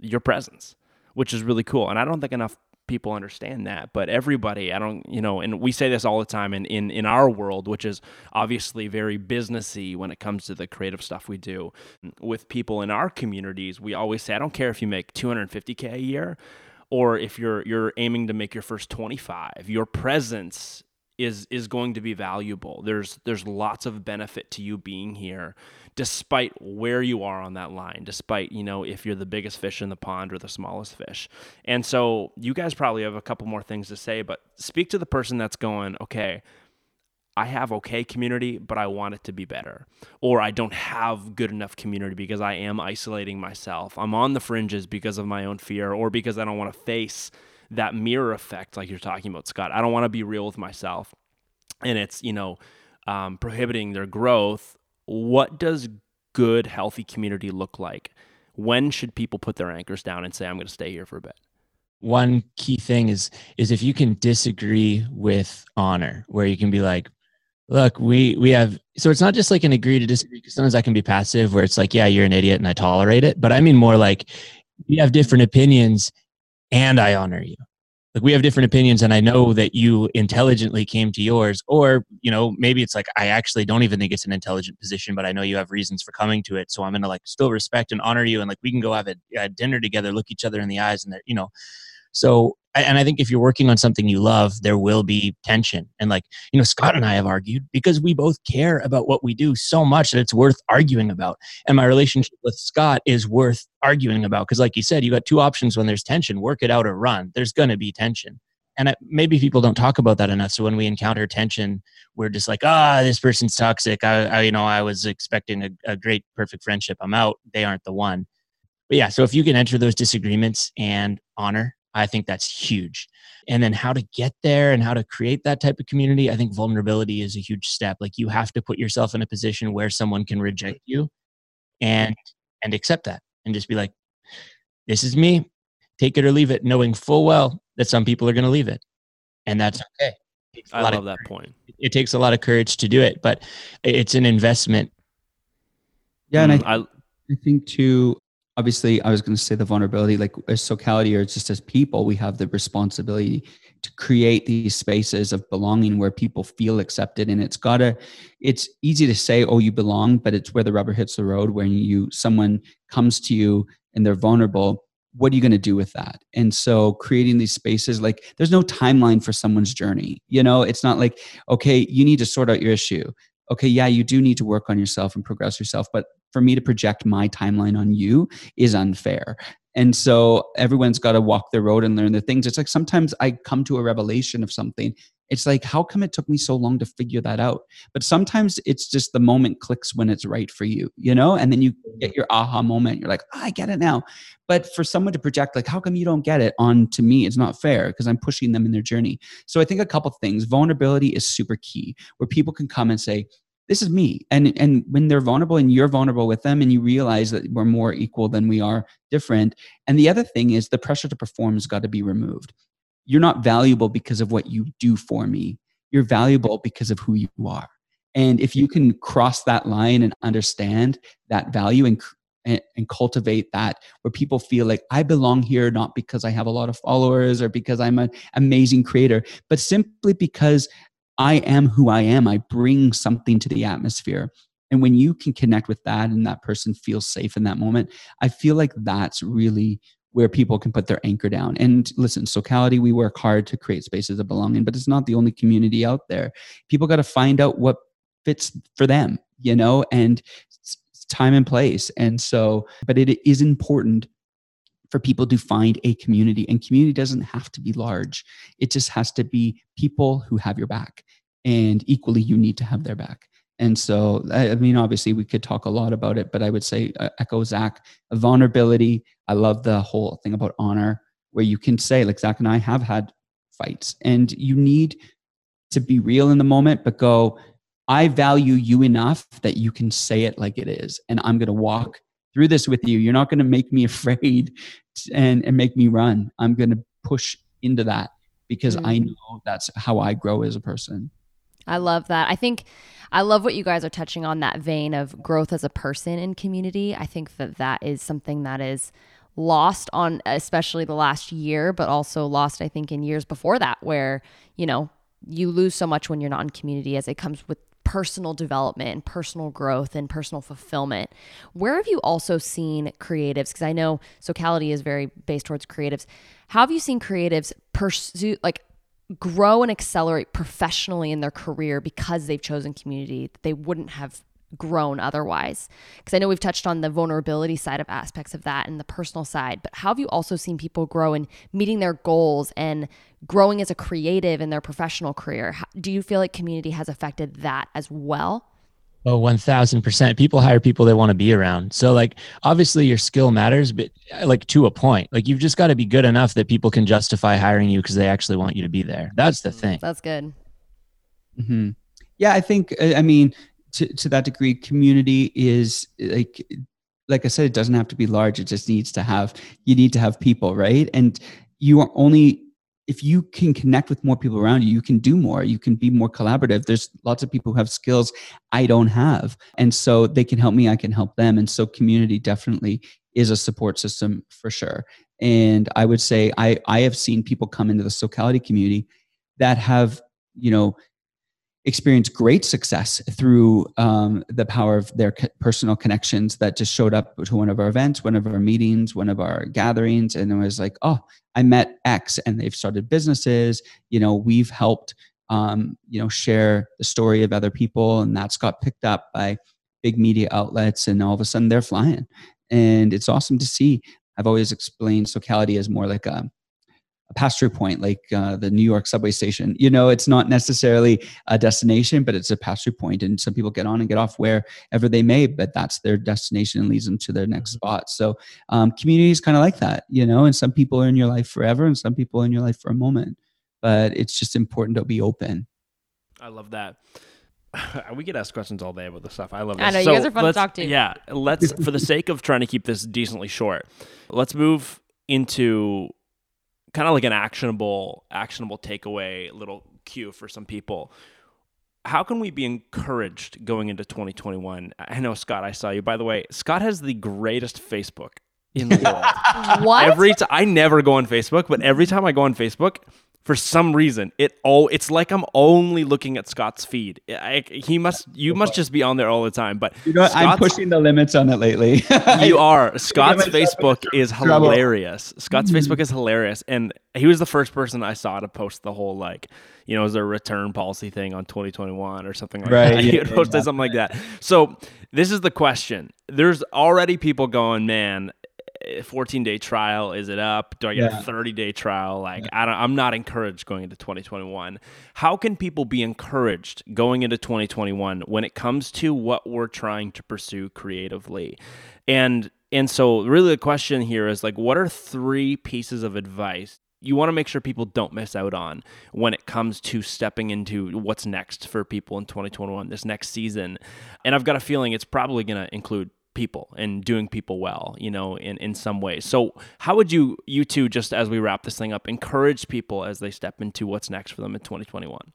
S1: your presence, which is really cool. And I don't think enough people understand that but everybody i don't you know and we say this all the time in in, in our world which is obviously very businessy when it comes to the creative stuff we do. With people in our communities we always say i don't care if you make 250k a year or if you're you're aiming to make your first 25 your presence is is going to be valuable there's there's lots of benefit to you being here despite where you are on that line, despite, you know, if you're the biggest fish in the pond or the smallest fish. And so you guys probably have a couple more things to say, but speak to the person that's going, okay, I have okay community, but I want it to be better. Or I don't have good enough community because I am isolating myself. I'm on the fringes because of my own fear or because I don't want to face that mirror effect, like you're talking about, Scott. I don't want to be real with myself. And it's, you know, um, prohibiting their growth what does good, healthy community look like? When should people put their anchors down and say, I'm going to stay here for a bit?
S3: One key thing is is if you can disagree with honor, where you can be like, look, we we have so it's not just like an agree to disagree because sometimes I can be passive where it's like, yeah, you're an idiot and I tolerate it. But I mean more like you have different opinions and I honor you. Like we have different opinions and i know that you intelligently came to yours or you know maybe it's like i actually don't even think it's an intelligent position but i know you have reasons for coming to it so i'm gonna like still respect and honor you and like we can go have a, a dinner together look each other in the eyes and that you know. So and I think if you're working on something you love, there will be tension. And like, you know, Scott and I have argued because we both care about what we do so much that it's worth arguing about. And my relationship with Scott is worth arguing about because, like you said, you got two options when there's tension work it out or run. There's going to be tension. And maybe people don't talk about that enough. So when we encounter tension, we're just like, ah, this person's toxic. I, I you know, I was expecting a, a great, perfect friendship. I'm out. They aren't the one. But yeah, so if you can enter those disagreements and honor I think that's huge. And then how to get there and how to create that type of community, I think vulnerability is a huge step. Like you have to put yourself in a position where someone can reject you and and accept that and just be like this is me. Take it or leave it knowing full well that some people are going to leave it. And that's okay.
S1: I love that point.
S3: It takes a lot of courage to do it, but it's an investment.
S4: Yeah, and I, mm, I think too obviously i was going to say the vulnerability like as socality or just as people we have the responsibility to create these spaces of belonging where people feel accepted. And it's gotta it's easy to say oh you belong but it's where the rubber hits the road when you someone comes to you and they're vulnerable. What are you going to do with that? And so creating these spaces like there's no timeline for someone's journey you know? It's not like okay you need to sort out your issue. Okay yeah you do need to work on yourself and progress yourself but for me to project my timeline on you is unfair And so everyone's got to walk their road and learn their things. It's like sometimes I come to a revelation of something. It's like, how come it took me so long to figure that out? But sometimes it's just the moment clicks when it's right for you, you know? And then you get your aha moment. You're like, oh, I get it now. But for someone to project, like, how come you don't get it on to me? It's not fair because I'm pushing them in their journey. So I think a couple things. Vulnerability is super key, where people can come and say, this is me. And and when they're vulnerable and you're vulnerable with them and you realize that we're more equal than we are different. And the other thing is the pressure to perform has got to be removed. You're not valuable because of what you do for me. You're valuable because of who you are. And if you can cross that line and understand that value and and, and, cultivate that where people feel like I belong here not because I have a lot of followers or because I'm an amazing creator, but simply because I am who I am. I bring something to the atmosphere. And when you can connect with that and that person feels safe in that moment, I feel like that's really where people can put their anchor down. And listen, Socality, we work hard to create spaces of belonging, but it's not the only community out there. People got to find out what fits for them, you know, and time and place. And so, but it is important for people to find a community. And community doesn't have to be large, it just has to be people who have your back. And equally, you need to have their back. And so, I mean, obviously, we could talk a lot about it, but I would say uh, echo Zach, vulnerability. I love the whole thing about honor, where you can say, like Zach and I have had fights, and you need to be real in the moment, but go, I value you enough that you can say it like it is. And I'm going to walk through this with you. You're not going to make me afraid and, and make me run. I'm going to push into that because mm. I know that's how I grow as a person.
S2: I love that. I think I love what you guys are touching on that vein of growth as a person in community. I think that that is something that is lost on especially the last year, but also lost I think in years before that where, you know, you lose so much when you're not in community as it comes with personal development and personal growth and personal fulfillment. Where have you also seen creatives? Because I know Socality is very based towards creatives. How have you seen creatives pursue, like, grow and accelerate professionally in their career because they've chosen community that they wouldn't have grown otherwise? Because I know we've touched on the vulnerability side of aspects of that and the personal side, but how have you also seen people grow in meeting their goals and growing as a creative in their professional career? How, do you feel like community has affected that as well?
S3: Oh, 1000%. People hire people they want to be around. So, like, obviously your skill matters, but uh, like to a point, like, you've just got to be good enough that people can justify hiring you because they actually want you to be there. That's the thing.
S2: That's good.
S4: Mm-hmm. Yeah, I think, I mean, to, to that degree, community is like, like I said, it doesn't have to be large. It just needs to have, you need to have people, right? And you are only if you can connect with more people around you, you can do more. You can be more collaborative. There's lots of people who have skills I don't have. And so they can help me, I can help them. And so community definitely is a support system for sure. And I would say I, I have seen people come into the Socality community that have, you know, experienced great success through um, the power of their personal connections that just showed up to one of our events, one of our meetings, one of our gatherings, and it was like, oh, I met X, and they've started businesses. You know, we've helped, um, you know, share the story of other people, and that's got picked up by big media outlets, and all of a sudden they're flying, and it's awesome to see. I've always explained Socality as more like a pass through point like uh, the New York subway station. You know, it's not necessarily a destination, but it's a pass through point, and some people get on and get off wherever they may, but that's their destination and leads them to their next mm-hmm. spot. So, um, community is kind of like that, you know, and some people are in your life forever, and some people are in your life for a moment. But it's just important to be open.
S1: I love that. we get asked questions all day about this stuff. I love this.
S2: I know so you guys are fun to talk to.
S1: Yeah, let's for the sake of trying to keep this decently short, let's move into kind of like an actionable actionable takeaway little cue for some people. How can we be encouraged going into 2021 i know scott i saw you. By the way scott has the greatest facebook in the world.
S2: What?
S1: Every time i never go on facebook but every time i go on facebook for some reason it all it's like i'm only looking at scott's feed. I, he must you must just be on there all the time but
S4: you know i'm pushing the limits on it lately.
S1: You are. Scott's facebook is hilarious. Scott's mm-hmm. facebook is hilarious and he was the first person i saw to post the whole like you know, is there a return policy thing on 2021 or something like right, that? Yeah, he would post something like that. So this is the question. There's already people going, man, 14 day trial? Is it up? Do I get
S4: Yeah.
S1: a 30 day trial? Like, I don't, I'm not encouraged going into 2021. How can people be encouraged going into 2021 when it comes to what we're trying to pursue creatively? And and so really the question here is like what are three pieces of advice you want to make sure people don't miss out on when it comes to stepping into what's next for people in 2021 this next season and i've got a feeling it's probably going to include people and doing people well you know in, in some ways. So how would you you two just as we wrap this thing up encourage people as they step into what's next for them in 2021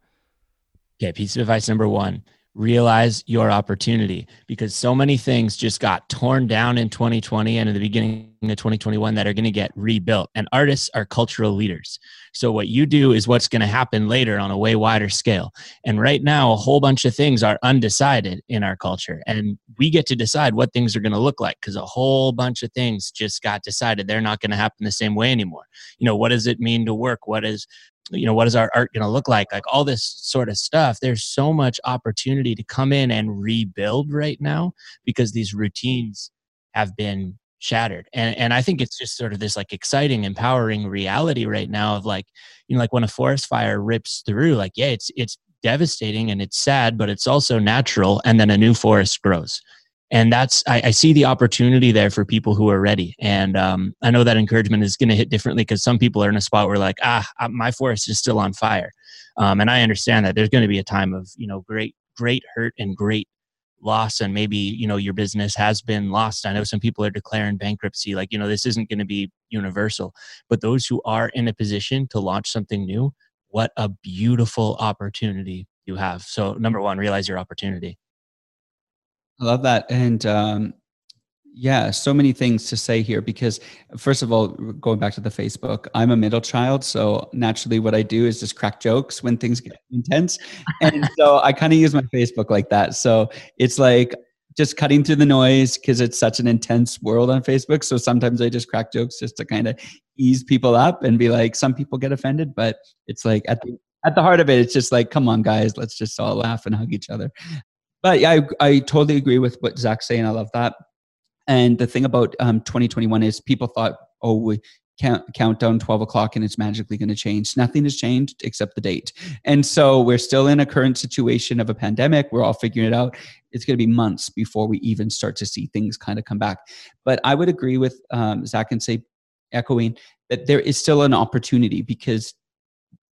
S3: Okay, piece of advice number one realize your opportunity because so many things just got torn down in 2020 and in the beginning of 2021 that are going to get rebuilt. And artists are cultural leaders. So, what you do is what's going to happen later on a way wider scale. And right now, a whole bunch of things are undecided in our culture. And we get to decide what things are going to look like because a whole bunch of things just got decided they're not going to happen the same way anymore. You know, what does it mean to work? What is you know what is our art going to look like? Like all this sort of stuff. There's so much opportunity to come in and rebuild right now because these routines have been shattered. And and i think it's just sort of this like exciting empowering reality right now of like you know like when a forest fire rips through like yeah it's it's devastating and it's sad but it's also natural and then a new forest grows and that's I, I, see the opportunity there for people who are ready. And um, i know that encouragement is going to hit differently because some people are in a spot where like ah my forest is still on fire. Um, and i understand that. There's going to be a time of you know great great hurt and great loss and maybe you know your business has been lost. I know some people are declaring bankruptcy like you know this isn't going to be universal. But those who are in a position to launch something new what a beautiful opportunity you have. So number one realize your opportunity
S4: I love that. And um, yeah, so many things to say here because, first of all, going back to the Facebook, I'm a middle child. So naturally, what I do is just crack jokes when things get intense. And so I kind of use my Facebook like that. So it's like, just cutting through the noise because it's such an intense world on Facebook. So sometimes I just crack jokes just to kind of ease people up and be like, some people get offended, but it's like at the at the heart of it, it's just like, come on, guys, let's just all laugh and hug each other. But yeah, I, I totally agree with what Zach's saying. I love that. And the thing about um, 2021 is people thought, oh, we count, count down 12 o'clock and it's magically going to change. Nothing has changed except the date. And so we're still in a current situation of a pandemic. We're all figuring it out. It's going to be months before we even start to see things kind of come back. But I would agree with um, Zach and say, echoing that there is still an opportunity because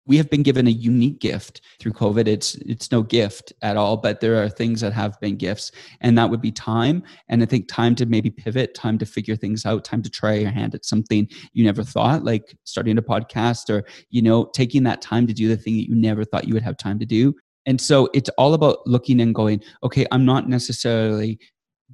S4: we have been given a unique gift through covid. It's it's no gift at all but there are things that have been gifts and that would be time. And i think time to maybe pivot time to figure things out time to try your hand at something you never thought like starting a podcast or you know taking that time to do the thing that you never thought you would have time to do. And so it's all about looking and going okay i'm not necessarily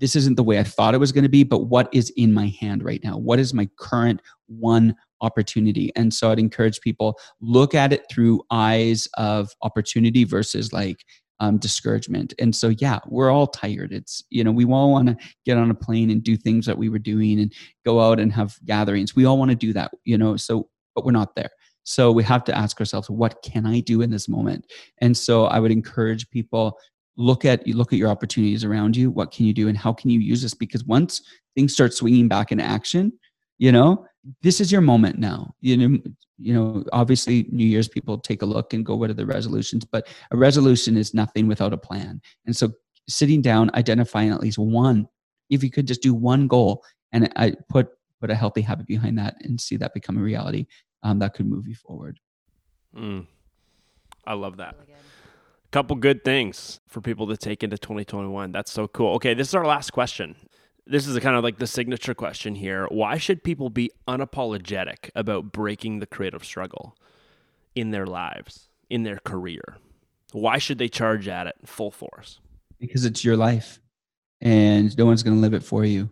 S4: this isn't the way I thought it was going to be, but what is in my hand right now? What is my current one opportunity? And so I'd encourage people look at it through eyes of opportunity versus like um, discouragement. And so, yeah, we're all tired. It's, you know, we all want to get on a plane and do things that we were doing and go out and have gatherings. We all want to do that, you know, so, but we're not there. So we have to ask ourselves, what can I do in this moment? And so I would encourage people look at you look at your opportunities around you what can you do and how can you use this because once things start swinging back in action you know this is your moment now you know you know obviously new year's people take a look and go what are the resolutions but a resolution is nothing without a plan and so sitting down identifying at least one if you could just do one goal and i put put a healthy habit behind that and see that become a reality um, that could move you forward
S1: mm. i love that really couple good things for people to take into 2021. That's so cool. Okay, this is our last question. This is a kind of like the signature question here. Why should people be unapologetic about breaking the creative struggle in their lives, in their career? Why should they charge at it full force?
S4: Because it's your life and no one's going to live it for you.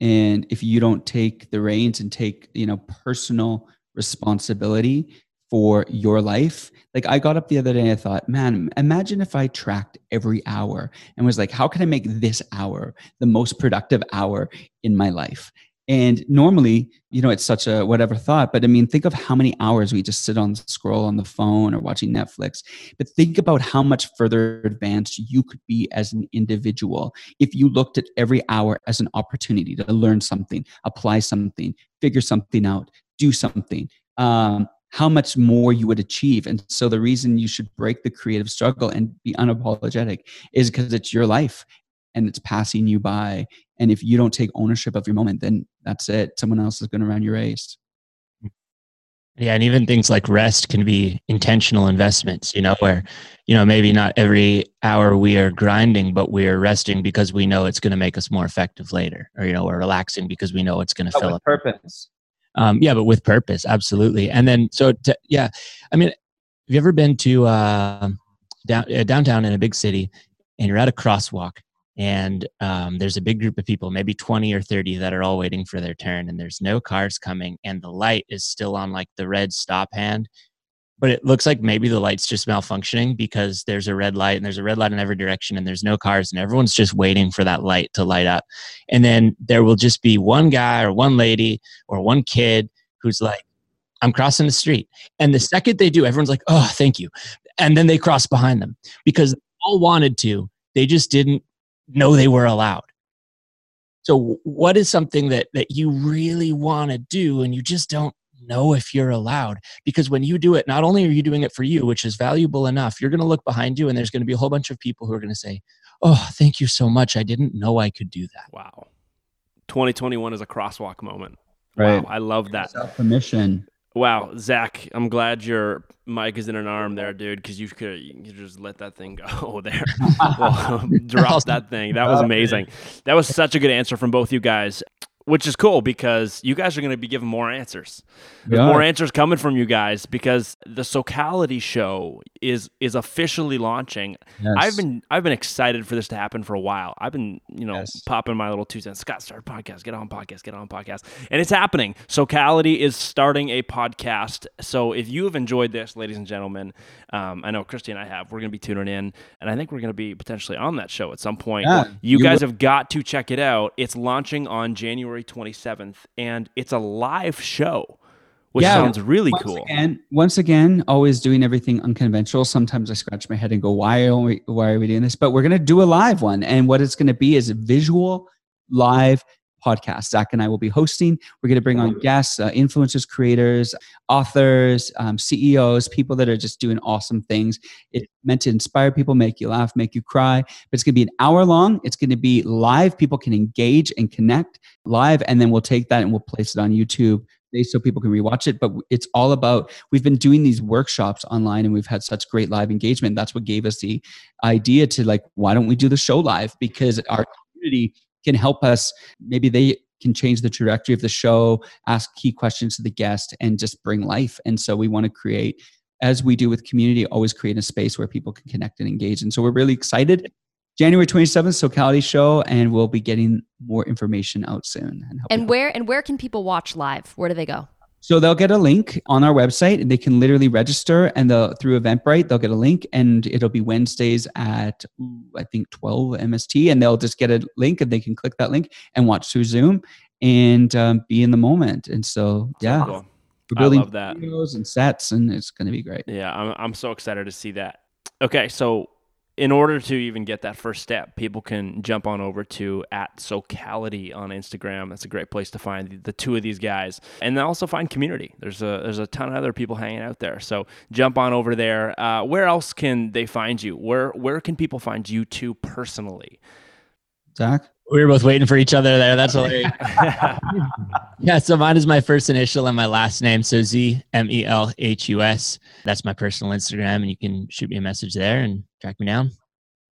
S4: And if you don't take the reins and take, you know, personal responsibility for your life. Like I got up the other day and I thought, man, imagine if I tracked every hour and was like, how can I make this hour the most productive hour in my life? And normally, you know, it's such a whatever thought, but I mean, think of how many hours we just sit on scroll on the phone or watching Netflix. But think about how much further advanced you could be as an individual if you looked at every hour as an opportunity to learn something, apply something, figure something out, do something. Um, how much more you would achieve. And so the reason you should break the creative struggle and be unapologetic is because it's your life and it's passing you by. And if you don't take ownership of your moment, then that's it. Someone else is going to run your race.
S3: Yeah, and even things like rest can be intentional investments, you know, where, you know, maybe not every hour we are grinding, but we are resting because we know it's going to make us more effective later. Or, you know, we're relaxing because we know it's going to fill up
S4: purpose.
S3: Um, yeah, but with purpose, absolutely. And then, so to, yeah, I mean, have you ever been to uh, down, uh, downtown in a big city and you're at a crosswalk and um, there's a big group of people, maybe 20 or 30, that are all waiting for their turn, and there's no cars coming, and the light is still on like the red stop hand, but it looks like maybe the light's just malfunctioning because there's a red light and there's a red light in every direction, and there's no cars, and everyone's just waiting for that light to light up. And then there will just be one guy or one lady or one kid who's like, I'm crossing the street. And the second they do, everyone's like, oh, thank you. And then they cross behind them because they all wanted to. They just didn't know they were allowed. So, what is something that, that you really want to do and you just don't know if you're allowed? Because when you do it, not only are you doing it for you, which is valuable enough, you're going to look behind you and there's going to be a whole bunch of people who are going to say, Oh, thank you so much. I didn't know I could do that.
S1: Wow. 2021 is a crosswalk moment.
S4: Right.
S1: Wow, I love that.
S4: Self permission.
S1: Wow, Zach, I'm glad your mic is in an arm there, dude, because you could you could just let that thing go there. well, drop that thing. That was amazing. That was such a good answer from both you guys which is cool because you guys are going to be given more answers. There's more answers coming from you guys because the Socality show is is officially launching.
S4: Yes.
S1: I've been I've been excited for this to happen for a while. I've been you know
S4: Yes.
S1: popping my little two cents. Scott, start podcast. Get on podcast. Get on podcast. And it's happening. Socality is starting a podcast. So if you have enjoyed this, ladies and gentlemen, um, I know Christy and I have. We're going to be tuning in, and I think we're going to be potentially on that show at some point.
S4: Yeah,
S1: you
S4: you
S1: guys
S4: will-
S1: have got to check it out. It's launching on January 27th, and it's a live show, which
S4: Yeah,
S1: sounds really
S4: once
S1: cool.
S4: And once again, always doing everything unconventional. Sometimes I scratch my head and go, "Why are we? Why are we doing this?" But we're gonna do a live one, and what it's gonna be is a visual live podcast. Zach and I will be hosting. We're gonna bring on guests, uh, influencers, creators, authors, um, CEOs, people that are just doing awesome things. It's meant to inspire people, make you laugh, make you cry. But it's gonna be an hour long. It's gonna be live. People can engage and connect live, and then we'll take that and we'll place it on YouTube so people can rewatch it. But it's all about we've been doing these workshops online and we've had such great live engagement. That's what gave us the idea to like, why don't we do the show live? Because our community can help us. Maybe they can change the trajectory of the show, ask key questions to the guest, and just bring life. And so we want to create. As we do with community, always create a space where people can connect and engage. And so we're really excited. January 27th, Socality Show, and we'll be getting more information out soon. And,
S2: And where and where can people watch live? Where do they go?
S4: So they'll get a link on our website and they can literally register and they'll through Eventbrite, they'll get a link and it'll be Wednesdays at ooh, I think 12 MST and they'll just get a link and they can click that link and watch through Zoom and um, be in the moment. And so, yeah,
S1: Cool.
S4: we're
S1: I
S4: building
S1: love that.
S4: videos and sets and it's going to be great.
S1: Yeah, I'm, I'm so excited to see that. Okay, so in order to even get that first step, people can jump on over to at Socality on Instagram. That's a great place to find the, two of these guys, and then also find community. There's a there's a ton of other people hanging out there. So jump on over there. Uh, where else can they find you? Where where can people find you two personally?
S4: Zach?
S3: We were both waiting for each other there. That's hilarious. yeah, so mine is my first initial and my last name. So Z M E L H U S. That's my personal Instagram, and you can shoot me a message there and track me down.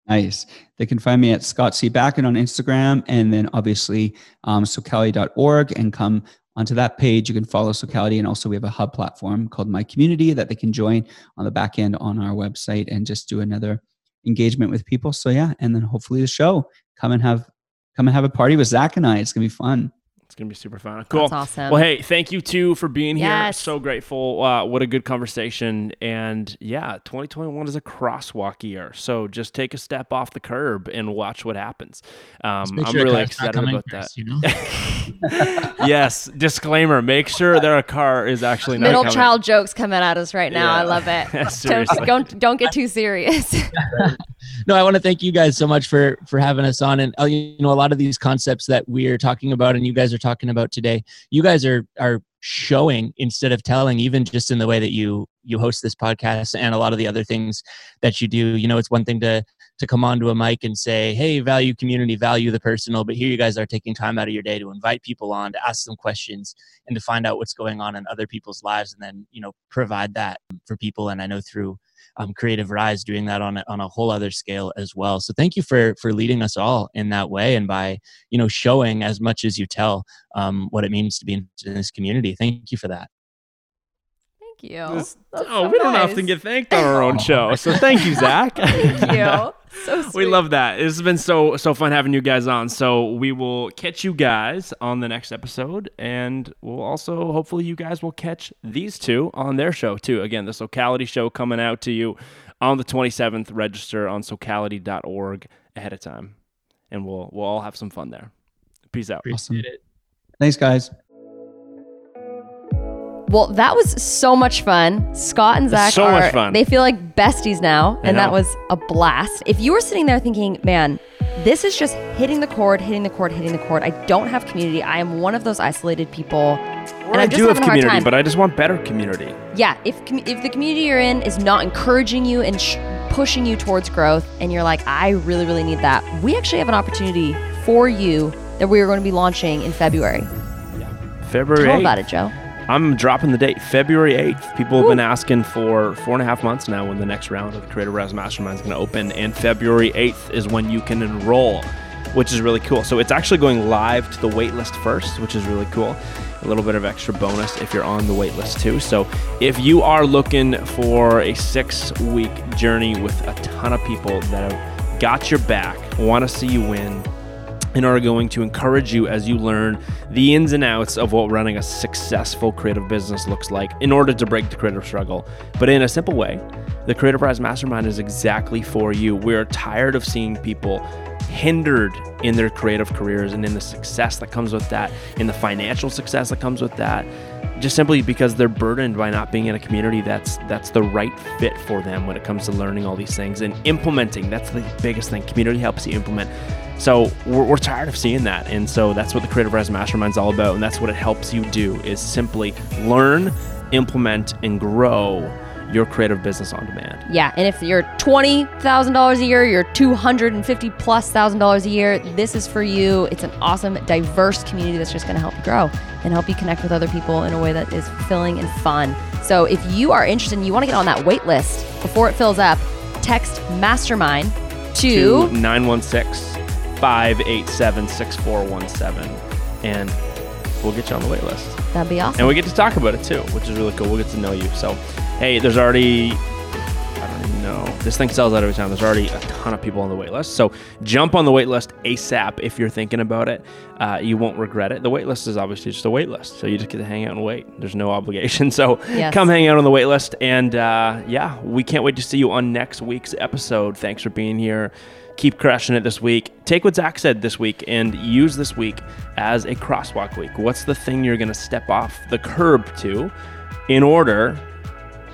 S4: Nice. They can find me at Scott C. Bakken on Instagram and then obviously um, socality.org and come onto that page. You can follow Socality. And also, we have a hub platform called My Community that they can join on the back end on our website and just do another engagement with people. So, yeah. And then hopefully the show. Come and have. Come and have a party with Zach and I. It's gonna be fun.
S1: It's gonna be super fun. Cool.
S2: That's awesome.
S1: Well, hey, thank you too for being here.
S2: Yes.
S1: So grateful. Uh, what a good conversation. And yeah, 2021 is a crosswalk year. So just take a step off the curb and watch what happens. Um,
S3: Just
S1: I'm
S3: sure
S1: really excited about
S3: first,
S1: that.
S3: You know?
S1: yes. Disclaimer: Make sure that a car is actually not
S2: Middle
S1: coming.
S2: child jokes coming at us right now. I love it. Don't, don't don't get too serious.
S3: No, I want to thank you guys so much for for having us on. And uh, you know, a lot of these concepts that we're talking about and you guys are talking about today, you guys are are showing instead of telling, even just in the way that you you host this podcast and a lot of the other things that you do. You know, it's one thing to to come onto a mic and say, "Hey, value community, value the personal," but here you guys are taking time out of your day to invite people on, to ask them questions, and to find out what's going on in other people's lives, and then you know provide that for people. And I know through um, Creative Rise doing that on a, on a whole other scale as well. So thank you for for leading us all in that way and by you know showing as much as you tell um, what it means to be in, in this community. Thank you for that.
S2: Thank you.
S1: This- oh,
S2: so
S1: we don't often get thanked on our own oh. show. So thank you, Zach.
S2: Thank you. So sweet.
S1: We love that. It's been so so fun having you guys on. So we will catch you guys on the next episode, and we'll also hopefully you guys will catch these two on their show too. Again, the Socality show coming out to you on the 27th. Register on socality.org ahead of time, and we'll we'll all have some fun there. Peace out.
S4: Awesome. Thanks, guys.
S2: Well, that was so much fun. Scott and Zach
S1: So
S2: are
S1: much fun.
S2: they feel like besties now, and that was a blast. If you were sitting there thinking, "Man, this is just hitting the chord, hitting the chord, hitting the chord. I don't have community. I am one of those isolated people."
S1: Or
S2: and
S1: I do have
S2: having a hard
S1: community, but I just want better community.
S2: yeah, if com- if the community you're in is not encouraging you and sh- pushing you towards growth, and you're like, I really, really need that, we actually have an opportunity for you that we are going to be launching in February.
S1: February
S2: Tell
S1: 8th.
S2: about it, Joe.
S1: I'm dropping the date, February 8th. People have been asking for four and a half months now when the next round of the Creative Rise Mastermind is going to open. And February 8th is when you can enroll, which is really cool. So it's actually going live to the waitlist first, which is really cool. A little bit of extra bonus if you're on the waitlist too. So if you are looking for a six week journey with a ton of people that have got your back, want to see you win, and are going to encourage you as you learn the ins and outs of what running a successful creative business looks like in order to break the creative struggle, but in a simple way. The Creative Rise Mastermind is exactly for you. We're tired of seeing people hindered in their creative careers and in the success that comes with that, in the financial success that comes with that, just simply because they're burdened by not being in a community that's that's the right fit for them when it comes to learning all these things and implementing. That's the biggest thing. Community helps you implement. So we're, we're tired of seeing that, and so that's what the Creative Rise Mastermind is all about, and that's what it helps you do is simply learn, implement, and grow your creative business on demand.
S2: Yeah, and if you're twenty thousand dollars a year, you're two hundred and fifty plus thousand dollars a year. This is for you. It's an awesome, diverse community that's just going to help you grow and help you connect with other people in a way that is fulfilling and fun. So if you are interested and you want to get on that wait list before it fills up, text Mastermind to,
S1: to 916 587 6417 and we'll get you on the wait list.
S2: that'd be awesome.
S1: And we get to talk about it too, which is really cool. We'll get to know you. So, hey, there's already, I don't even know, this thing sells out every time. There's already a ton of people on the wait list. So, jump on the wait list ASAP if you're thinking about it. Uh, you won't regret it. The wait list is obviously just a wait list. So, you just get to hang out and wait. There's no obligation. So,
S2: Yes.
S1: come hang out on the wait list. And uh, yeah, we can't wait to see you on next week's episode. Thanks for being here. Keep crushing it this week. Take what Zach said this week and use this week as a crosswalk week. What's the thing you're going to step off the curb to in order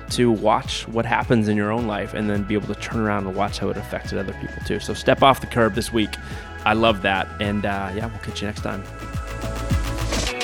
S1: to watch what happens in your own life and then be able to turn around and watch how it affected other people too? So step off the curb this week. I love that. And uh, yeah, we'll catch you next time.